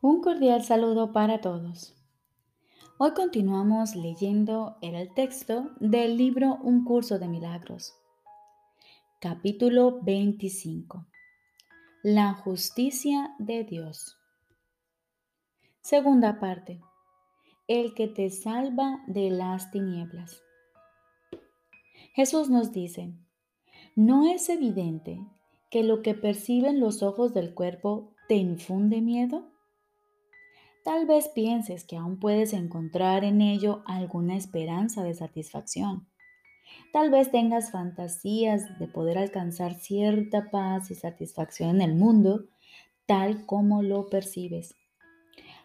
Un cordial saludo para todos. Hoy continuamos leyendo el texto del libro Un curso de milagros. Capítulo 25. La justicia de Dios. Segunda parte. El que te salva de las tinieblas. Jesús nos dice, ¿no es evidente que lo que perciben los ojos del cuerpo te infunde miedo? Tal vez pienses que aún puedes encontrar en ello alguna esperanza de satisfacción. Tal vez tengas fantasías de poder alcanzar cierta paz y satisfacción en el mundo, tal como lo percibes.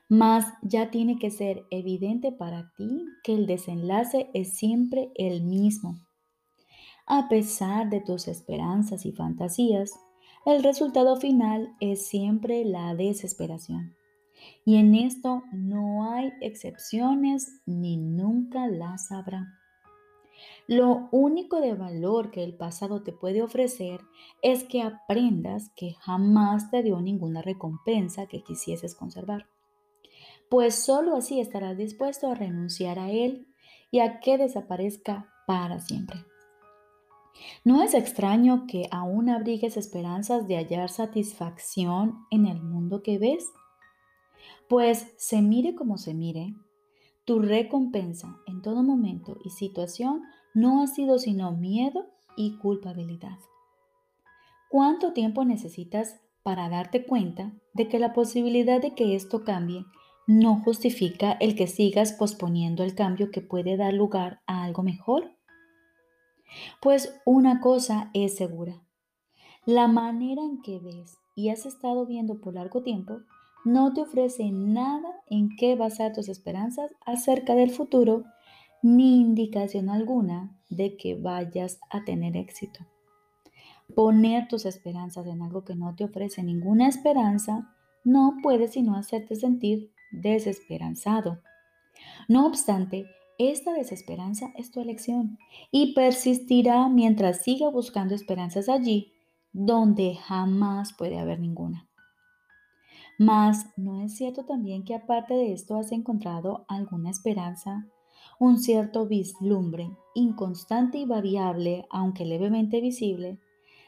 Mas ya tiene que ser evidente para ti que el desenlace es siempre el mismo. A pesar de tus esperanzas y fantasías, el resultado final es siempre la desesperación. Y en esto no hay excepciones ni nunca las habrá. Lo único de valor que el pasado te puede ofrecer es que aprendas que jamás te dio ninguna recompensa que quisieses conservar, pues sólo así estarás dispuesto a renunciar a él y a que desaparezca para siempre. No es extraño que aún abrigues esperanzas de hallar satisfacción en el mundo que ves pues se mire como se mire, tu recompensa en todo momento y situación no ha sido sino miedo y culpabilidad. ¿Cuánto tiempo necesitas para darte cuenta de que la posibilidad de que esto cambie no justifica el que sigas posponiendo el cambio que puede dar lugar a algo mejor? Pues una cosa es segura. La manera en que ves y has estado viendo por largo tiempo no te ofrece nada en qué basar tus esperanzas acerca del futuro, ni indicación alguna de que vayas a tener éxito. Poner tus esperanzas en algo que no te ofrece ninguna esperanza no puede sino hacerte sentir desesperanzado. No obstante, esta desesperanza es tu elección y persistirá mientras siga buscando esperanzas allí donde jamás puede haber ninguna. Mas, ¿no es cierto también que aparte de esto has encontrado alguna esperanza? Un cierto vislumbre, inconstante y variable, aunque levemente visible,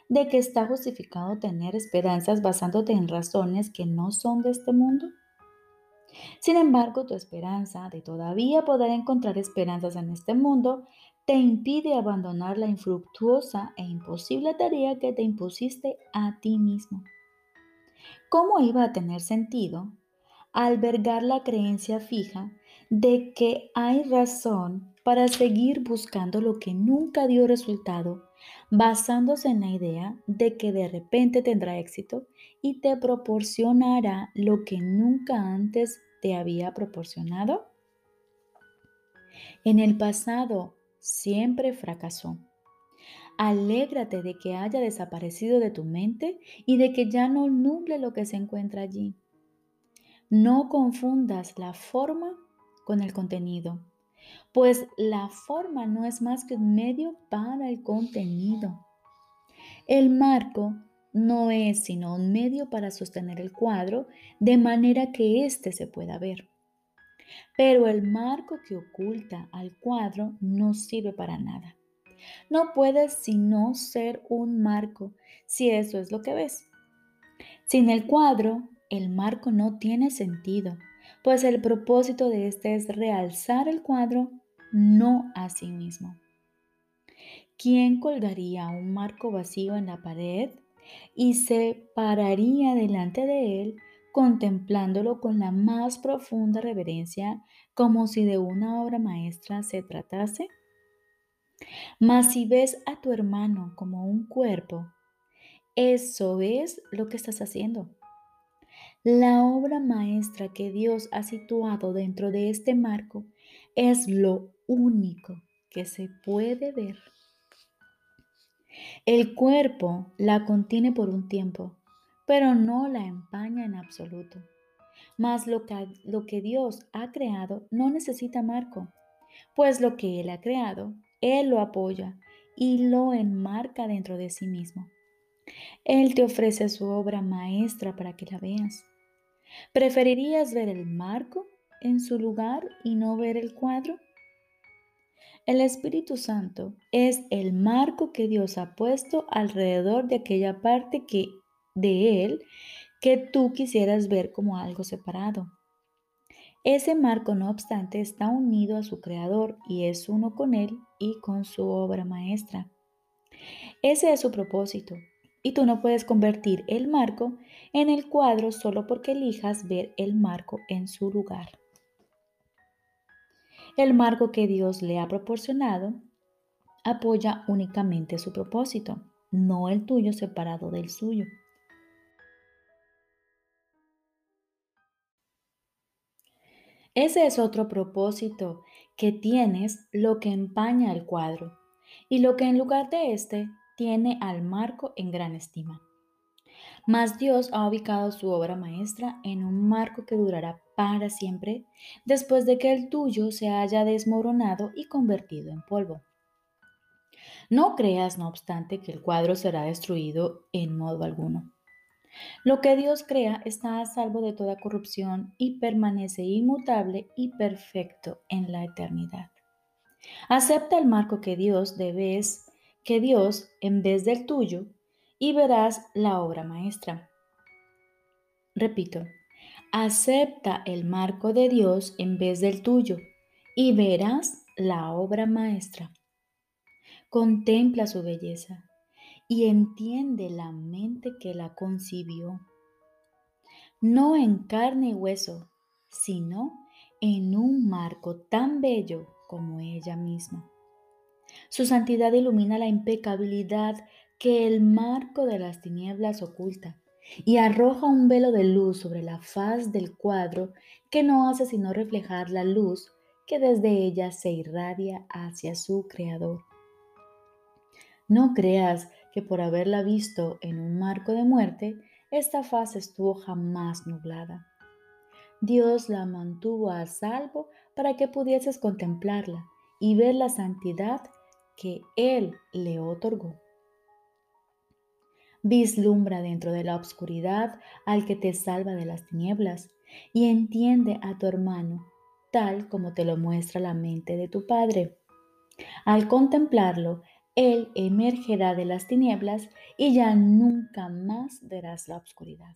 de que está justificado tener esperanzas basándote en razones que no son de este mundo? Sin embargo, tu esperanza de todavía poder encontrar esperanzas en este mundo te impide abandonar la infructuosa e imposible tarea que te impusiste a ti mismo. ¿Cómo iba a tener sentido albergar la creencia fija de que hay razón para seguir buscando lo que nunca dio resultado, basándose en la idea de que de repente tendrá éxito y te proporcionará lo que nunca antes te había proporcionado? En el pasado siempre fracasó Alégrate de que haya desaparecido de tu mente y de que ya no nuble lo que se encuentra allí. No confundas la forma con el contenido, pues la forma no es más que un medio para el contenido. El marco no es sino un medio para sostener el cuadro de manera que éste se pueda ver. Pero el marco que oculta al cuadro no sirve para nada. No puedes sino ser un marco, si eso es lo que ves. Sin el cuadro, el marco no tiene sentido, pues el propósito de este es realzar el cuadro, no a sí mismo. ¿Quién colgaría un marco vacío en la pared y se pararía delante de él contemplándolo con la más profunda reverencia como si de una obra maestra se tratase? Mas si ves a tu hermano como un cuerpo, eso es lo que estás haciendo. La obra maestra que Dios ha situado dentro de este marco es lo único que se puede ver. El cuerpo la contiene por un tiempo, pero no la empaña en absoluto. Mas lo que, lo que Dios ha creado no necesita marco, pues lo que Él ha creado él lo apoya y lo enmarca dentro de sí mismo. Él te ofrece su obra maestra para que la veas. ¿Preferirías ver el marco en su lugar y no ver el cuadro? El Espíritu Santo es el marco que Dios ha puesto alrededor de aquella parte que de él que tú quisieras ver como algo separado. Ese marco, no obstante, está unido a su creador y es uno con él y con su obra maestra. Ese es su propósito, y tú no puedes convertir el marco en el cuadro solo porque elijas ver el marco en su lugar. El marco que Dios le ha proporcionado apoya únicamente su propósito, no el tuyo separado del suyo. Ese es otro propósito que tienes lo que empaña el cuadro y lo que en lugar de este tiene al marco en gran estima. Mas Dios ha ubicado su obra maestra en un marco que durará para siempre después de que el tuyo se haya desmoronado y convertido en polvo. No creas, no obstante, que el cuadro será destruido en modo alguno. Lo que Dios crea está a salvo de toda corrupción y permanece inmutable y perfecto en la eternidad. Acepta el marco que Dios debes, que Dios en vez del tuyo, y verás la obra maestra. Repito, acepta el marco de Dios en vez del tuyo, y verás la obra maestra. Contempla su belleza y entiende la mente que la concibió, no en carne y hueso, sino en un marco tan bello como ella misma. Su santidad ilumina la impecabilidad que el marco de las tinieblas oculta y arroja un velo de luz sobre la faz del cuadro que no hace sino reflejar la luz que desde ella se irradia hacia su creador. No creas que por haberla visto en un marco de muerte, esta faz estuvo jamás nublada. Dios la mantuvo a salvo para que pudieses contemplarla y ver la santidad que Él le otorgó. Vislumbra dentro de la oscuridad al que te salva de las tinieblas y entiende a tu hermano tal como te lo muestra la mente de tu Padre. Al contemplarlo, él emergerá de las tinieblas y ya nunca más verás la oscuridad.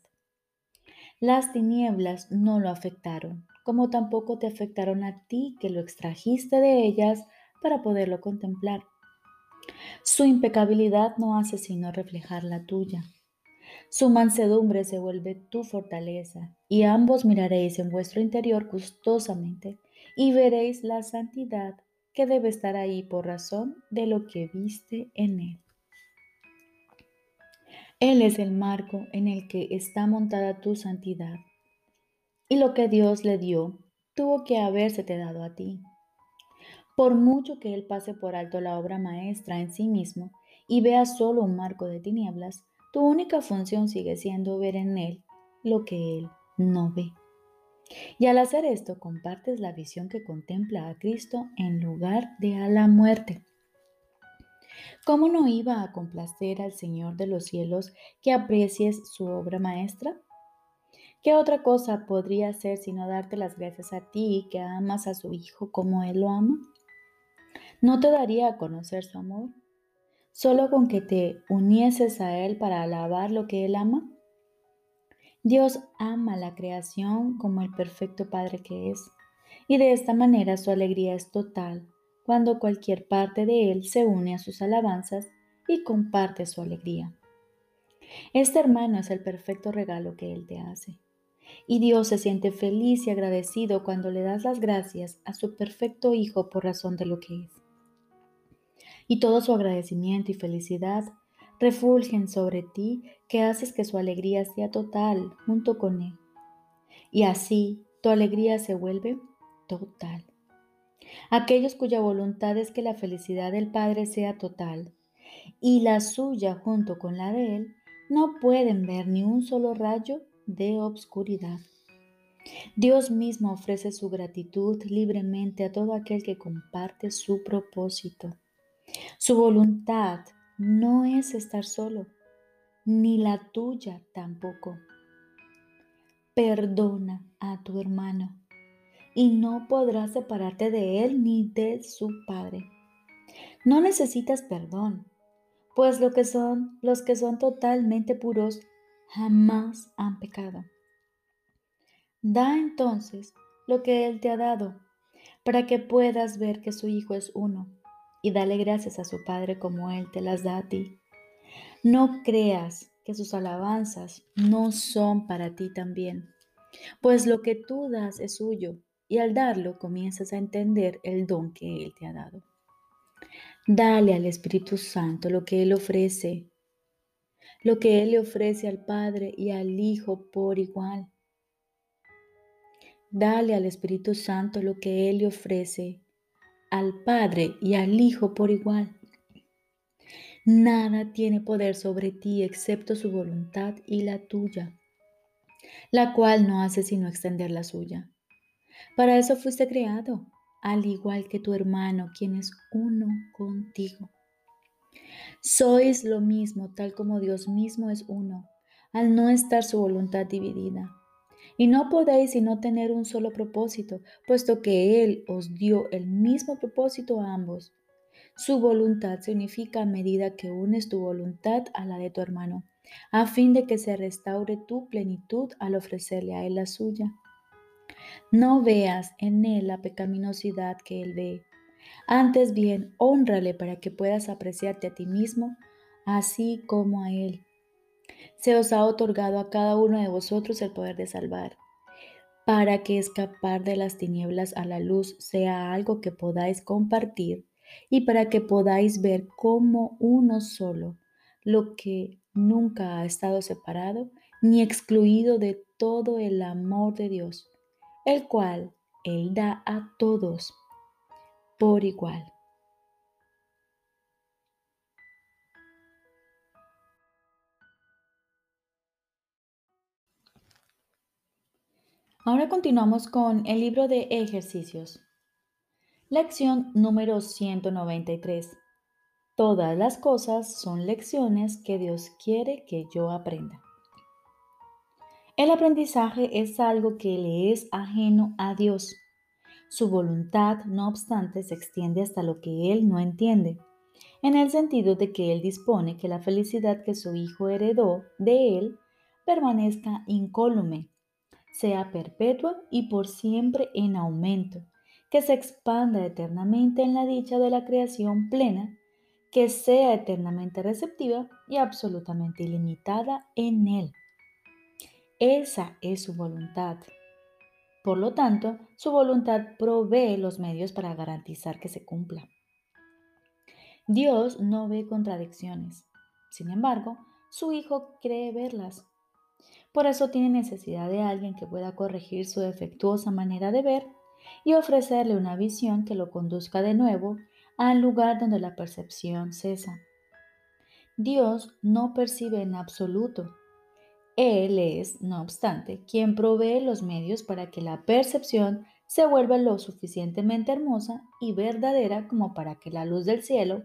Las tinieblas no lo afectaron, como tampoco te afectaron a ti que lo extrajiste de ellas para poderlo contemplar. Su impecabilidad no hace sino reflejar la tuya. Su mansedumbre se vuelve tu fortaleza, y ambos miraréis en vuestro interior gustosamente y veréis la santidad que debe estar ahí por razón de lo que viste en Él. Él es el marco en el que está montada tu santidad. Y lo que Dios le dio tuvo que habérsete dado a ti. Por mucho que Él pase por alto la obra maestra en sí mismo y vea solo un marco de tinieblas, tu única función sigue siendo ver en Él lo que Él no ve. Y al hacer esto compartes la visión que contempla a Cristo en lugar de a la muerte. ¿Cómo no iba a complacer al Señor de los cielos que aprecies su obra maestra? ¿Qué otra cosa podría hacer sino darte las gracias a ti que amas a su Hijo como Él lo ama? ¿No te daría a conocer su amor? ¿Solo con que te unieses a Él para alabar lo que Él ama? Dios ama la creación como el perfecto Padre que es, y de esta manera su alegría es total cuando cualquier parte de Él se une a sus alabanzas y comparte su alegría. Este hermano es el perfecto regalo que Él te hace, y Dios se siente feliz y agradecido cuando le das las gracias a su perfecto Hijo por razón de lo que es. Y todo su agradecimiento y felicidad refulgen sobre ti que haces que su alegría sea total junto con Él. Y así tu alegría se vuelve total. Aquellos cuya voluntad es que la felicidad del Padre sea total y la suya junto con la de Él, no pueden ver ni un solo rayo de obscuridad. Dios mismo ofrece su gratitud libremente a todo aquel que comparte su propósito. Su voluntad no es estar solo, ni la tuya tampoco. Perdona a tu hermano y no podrás separarte de él ni de su padre. No necesitas perdón, pues lo que son los que son totalmente puros jamás han pecado. Da entonces lo que Él te ha dado, para que puedas ver que su Hijo es uno, y dale gracias a su Padre como Él te las da a ti. No creas que sus alabanzas no son para ti también, pues lo que tú das es suyo, y al darlo comienzas a entender el don que Él te ha dado. Dale al Espíritu Santo lo que Él ofrece, lo que Él le ofrece al Padre y al Hijo por igual. Dale al Espíritu Santo lo que Él le ofrece al Padre y al Hijo por igual. Nada tiene poder sobre ti excepto su voluntad y la tuya, la cual no hace sino extender la suya. Para eso fuiste creado, al igual que tu hermano, quien es uno contigo. Sois lo mismo, tal como Dios mismo es uno, al no estar su voluntad dividida. Y no podéis sino tener un solo propósito, puesto que Él os dio el mismo propósito a ambos. Su voluntad significa a medida que unes tu voluntad a la de tu hermano, a fin de que se restaure tu plenitud al ofrecerle a Él la suya. No veas en Él la pecaminosidad que Él ve. Antes bien, honrale para que puedas apreciarte a ti mismo, así como a Él se os ha otorgado a cada uno de vosotros el poder de salvar, para que escapar de las tinieblas a la luz sea algo que podáis compartir y para que podáis ver como uno solo lo que nunca ha estado separado ni excluido de todo el amor de Dios, el cual Él da a todos por igual. Ahora continuamos con el libro de ejercicios. Lección número 193. Todas las cosas son lecciones que Dios quiere que yo aprenda. El aprendizaje es algo que le es ajeno a Dios. Su voluntad, no obstante, se extiende hasta lo que Él no entiende, en el sentido de que Él dispone que la felicidad que su Hijo heredó de Él permanezca incólume sea perpetua y por siempre en aumento, que se expanda eternamente en la dicha de la creación plena, que sea eternamente receptiva y absolutamente ilimitada en Él. Esa es su voluntad. Por lo tanto, su voluntad provee los medios para garantizar que se cumpla. Dios no ve contradicciones. Sin embargo, su Hijo cree verlas por eso tiene necesidad de alguien que pueda corregir su defectuosa manera de ver y ofrecerle una visión que lo conduzca de nuevo al lugar donde la percepción cesa. Dios no percibe en absoluto. Él es, no obstante, quien provee los medios para que la percepción se vuelva lo suficientemente hermosa y verdadera como para que la luz del cielo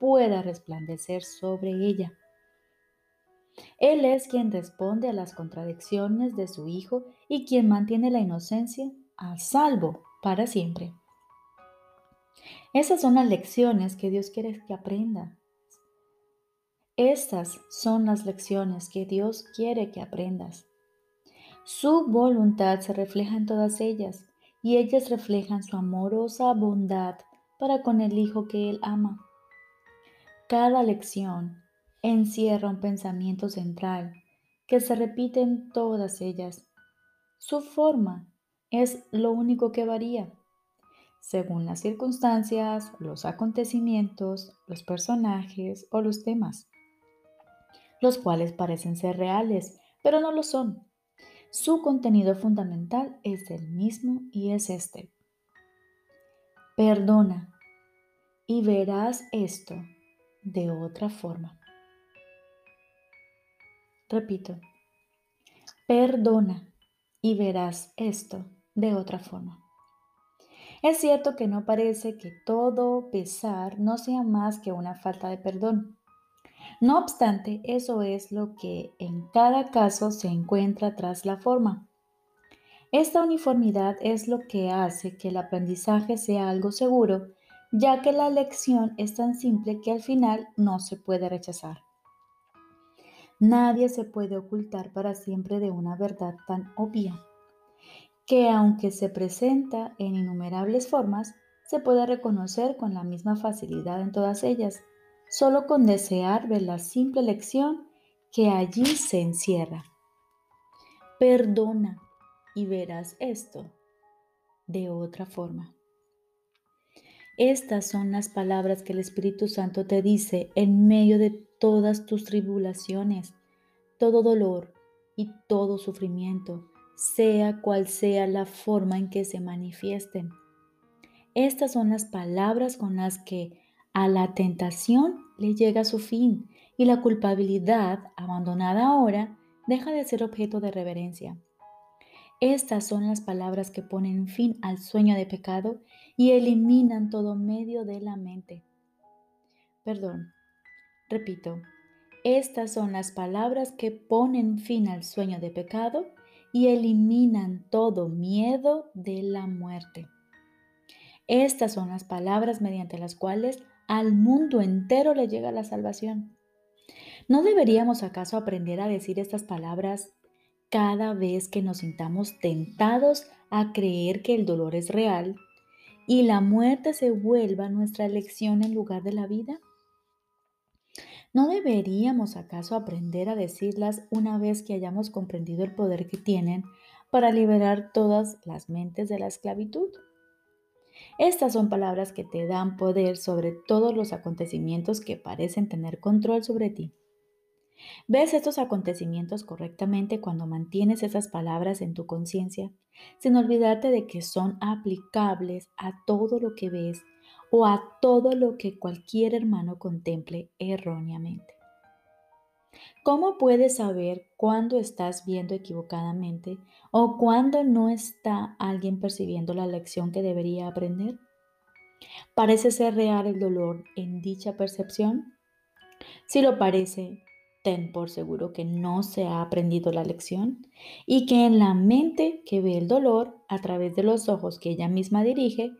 pueda resplandecer sobre ella. Él es quien responde a las contradicciones de su Hijo y quien mantiene la inocencia a salvo para siempre. Esas son las lecciones que Dios quiere que aprenda. Estas son las lecciones que Dios quiere que aprendas. Su voluntad se refleja en todas ellas y ellas reflejan su amorosa bondad para con el Hijo que Él ama. Cada lección encierra un pensamiento central que se repite en todas ellas. Su forma es lo único que varía, según las circunstancias, los acontecimientos, los personajes o los temas, los cuales parecen ser reales, pero no lo son. Su contenido fundamental es el mismo y es este. Perdona y verás esto de otra forma. Repito, perdona y verás esto de otra forma. Es cierto que no parece que todo pesar no sea más que una falta de perdón. No obstante, eso es lo que en cada caso se encuentra tras la forma. Esta uniformidad es lo que hace que el aprendizaje sea algo seguro, ya que la lección es tan simple que al final no se puede rechazar. Nadie se puede ocultar para siempre de una verdad tan obvia, que aunque se presenta en innumerables formas, se puede reconocer con la misma facilidad en todas ellas, solo con desear ver la simple lección que allí se encierra. Perdona y verás esto de otra forma. Estas son las palabras que el Espíritu Santo te dice en medio de todas tus tribulaciones, todo dolor y todo sufrimiento, sea cual sea la forma en que se manifiesten. Estas son las palabras con las que a la tentación le llega su fin y la culpabilidad, abandonada ahora, deja de ser objeto de reverencia. Estas son las palabras que ponen fin al sueño de pecado y eliminan todo medio de la mente. Perdón, repito, estas son las palabras que ponen fin al sueño de pecado y eliminan todo miedo de la muerte. Estas son las palabras mediante las cuales al mundo entero le llega la salvación. ¿No deberíamos acaso aprender a decir estas palabras cada vez que nos sintamos tentados a creer que el dolor es real y la muerte se vuelva nuestra elección en lugar de la vida? ¿No deberíamos acaso aprender a decirlas una vez que hayamos comprendido el poder que tienen para liberar todas las mentes de la esclavitud? Estas son palabras que te dan poder sobre todos los acontecimientos que parecen tener control sobre ti. Ves estos acontecimientos correctamente cuando mantienes esas palabras en tu conciencia, sin olvidarte de que son aplicables a todo lo que ves o a todo lo que cualquier hermano contemple erróneamente. ¿Cómo puedes saber cuándo estás viendo equivocadamente o cuándo no está alguien percibiendo la lección que debería aprender? ¿Parece ser real el dolor en dicha percepción? Si lo parece, ten por seguro que no se ha aprendido la lección y que en la mente que ve el dolor a través de los ojos que ella misma dirige,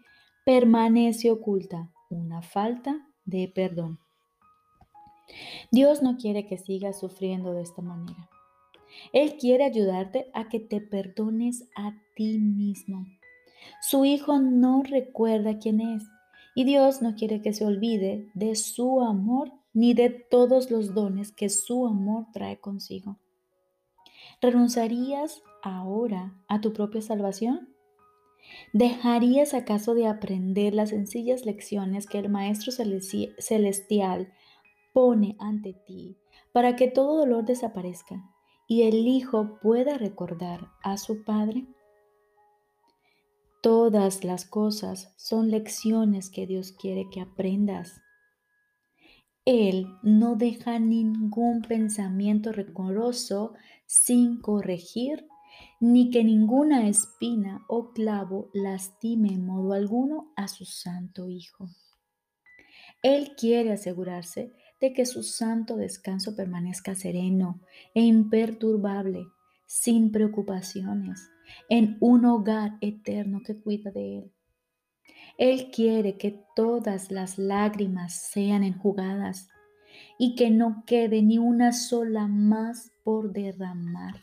permanece oculta una falta de perdón. Dios no quiere que sigas sufriendo de esta manera. Él quiere ayudarte a que te perdones a ti mismo. Su Hijo no recuerda quién es y Dios no quiere que se olvide de su amor ni de todos los dones que su amor trae consigo. ¿Renunciarías ahora a tu propia salvación? ¿Dejarías acaso de aprender las sencillas lecciones que el Maestro Celestial pone ante ti para que todo dolor desaparezca y el Hijo pueda recordar a su Padre? Todas las cosas son lecciones que Dios quiere que aprendas. Él no deja ningún pensamiento recoroso sin corregir, ni que ninguna espina o clavo lastime en modo alguno a su santo Hijo. Él quiere asegurarse de que su santo descanso permanezca sereno e imperturbable, sin preocupaciones, en un hogar eterno que cuida de Él. Él quiere que todas las lágrimas sean enjugadas y que no quede ni una sola más por derramar,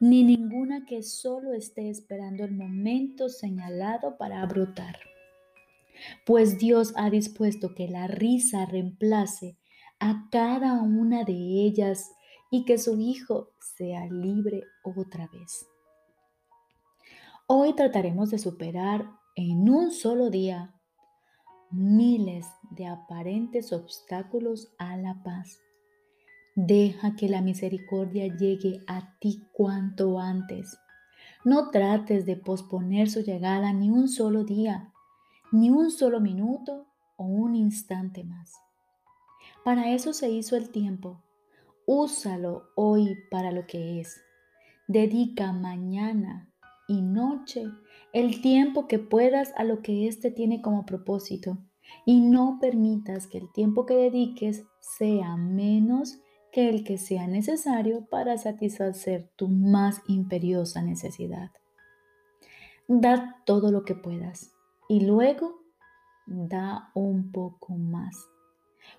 ni ninguna que solo esté esperando el momento señalado para brotar. Pues Dios ha dispuesto que la risa reemplace a cada una de ellas y que su Hijo sea libre otra vez. Hoy trataremos de superar en un solo día miles de aparentes obstáculos a la paz. Deja que la misericordia llegue a ti cuanto antes. No trates de posponer su llegada ni un solo día, ni un solo minuto o un instante más. Para eso se hizo el tiempo. Úsalo hoy para lo que es. Dedica mañana y noche el tiempo que puedas a lo que éste tiene como propósito y no permitas que el tiempo que dediques sea menos que el que sea necesario para satisfacer tu más imperiosa necesidad. Da todo lo que puedas y luego da un poco más.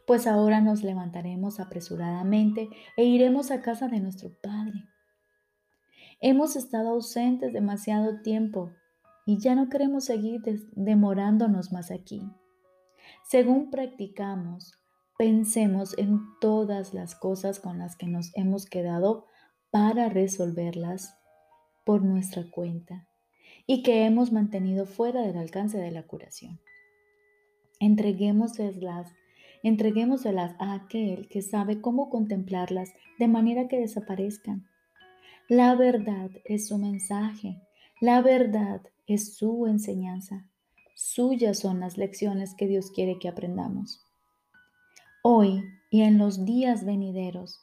Pues ahora nos levantaremos apresuradamente e iremos a casa de nuestro Padre. Hemos estado ausentes demasiado tiempo y ya no queremos seguir demorándonos más aquí. Según practicamos, pensemos en todas las cosas con las que nos hemos quedado para resolverlas por nuestra cuenta y que hemos mantenido fuera del alcance de la curación. Entreguémoselas, entreguémoselas a aquel que sabe cómo contemplarlas de manera que desaparezcan. La verdad es su mensaje, la verdad es su enseñanza. Suyas son las lecciones que Dios quiere que aprendamos. Hoy y en los días venideros,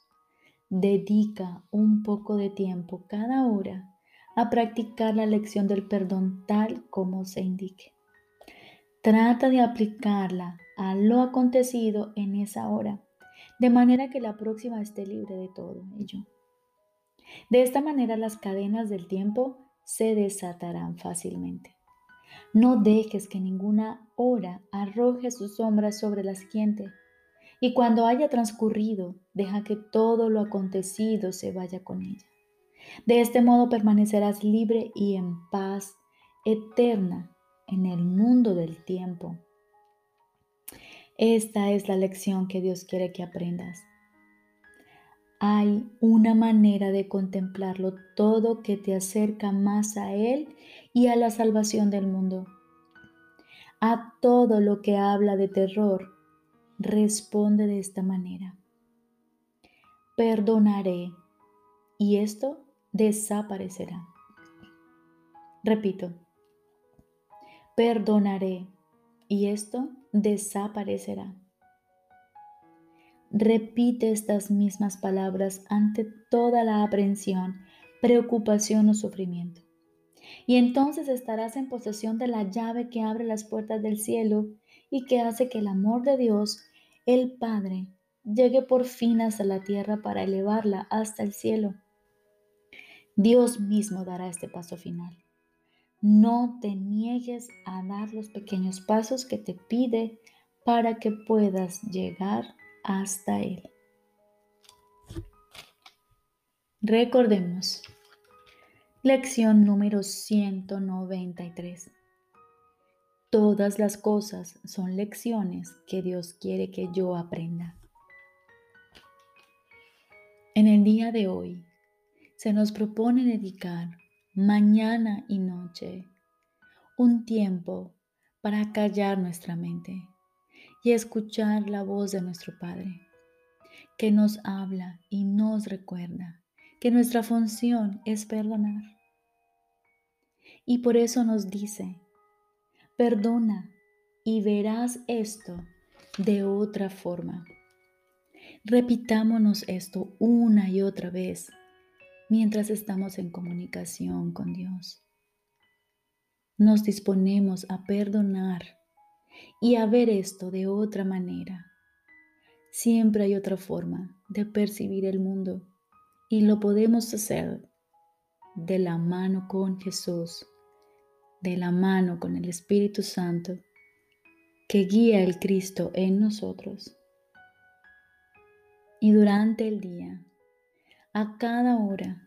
dedica un poco de tiempo cada hora a practicar la lección del perdón tal como se indique. Trata de aplicarla a lo acontecido en esa hora, de manera que la próxima esté libre de todo ello. De esta manera las cadenas del tiempo se desatarán fácilmente. No dejes que ninguna hora arroje su sombra sobre la siguiente. Y cuando haya transcurrido, deja que todo lo acontecido se vaya con ella. De este modo permanecerás libre y en paz eterna en el mundo del tiempo. Esta es la lección que Dios quiere que aprendas. Hay una manera de contemplarlo todo que te acerca más a Él y a la salvación del mundo. A todo lo que habla de terror, responde de esta manera. Perdonaré y esto desaparecerá. Repito, perdonaré y esto desaparecerá. Repite estas mismas palabras ante toda la aprensión, preocupación o sufrimiento. Y entonces estarás en posesión de la llave que abre las puertas del cielo y que hace que el amor de Dios, el Padre, llegue por fin hasta la tierra para elevarla hasta el cielo. Dios mismo dará este paso final. No te niegues a dar los pequeños pasos que te pide para que puedas llegar hasta Él. Recordemos, lección número 193. Todas las cosas son lecciones que Dios quiere que yo aprenda. En el día de hoy se nos propone dedicar mañana y noche un tiempo para callar nuestra mente y escuchar la voz de nuestro Padre, que nos habla y nos recuerda que nuestra función es perdonar. Y por eso nos dice, perdona y verás esto de otra forma. Repitámonos esto una y otra vez mientras estamos en comunicación con Dios. Nos disponemos a perdonar y a ver esto de otra manera. Siempre hay otra forma de percibir el mundo y lo podemos hacer de la mano con Jesús, de la mano con el Espíritu Santo que guía el Cristo en nosotros. Y durante el día, a cada hora,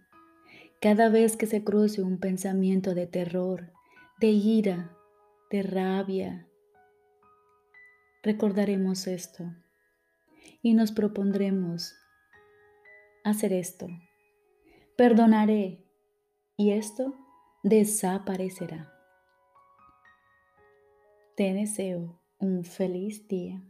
cada vez que se cruce un pensamiento de terror, de ira, de rabia, recordaremos esto y nos propondremos hacer esto. Perdonaré y esto desaparecerá. Te deseo un feliz día.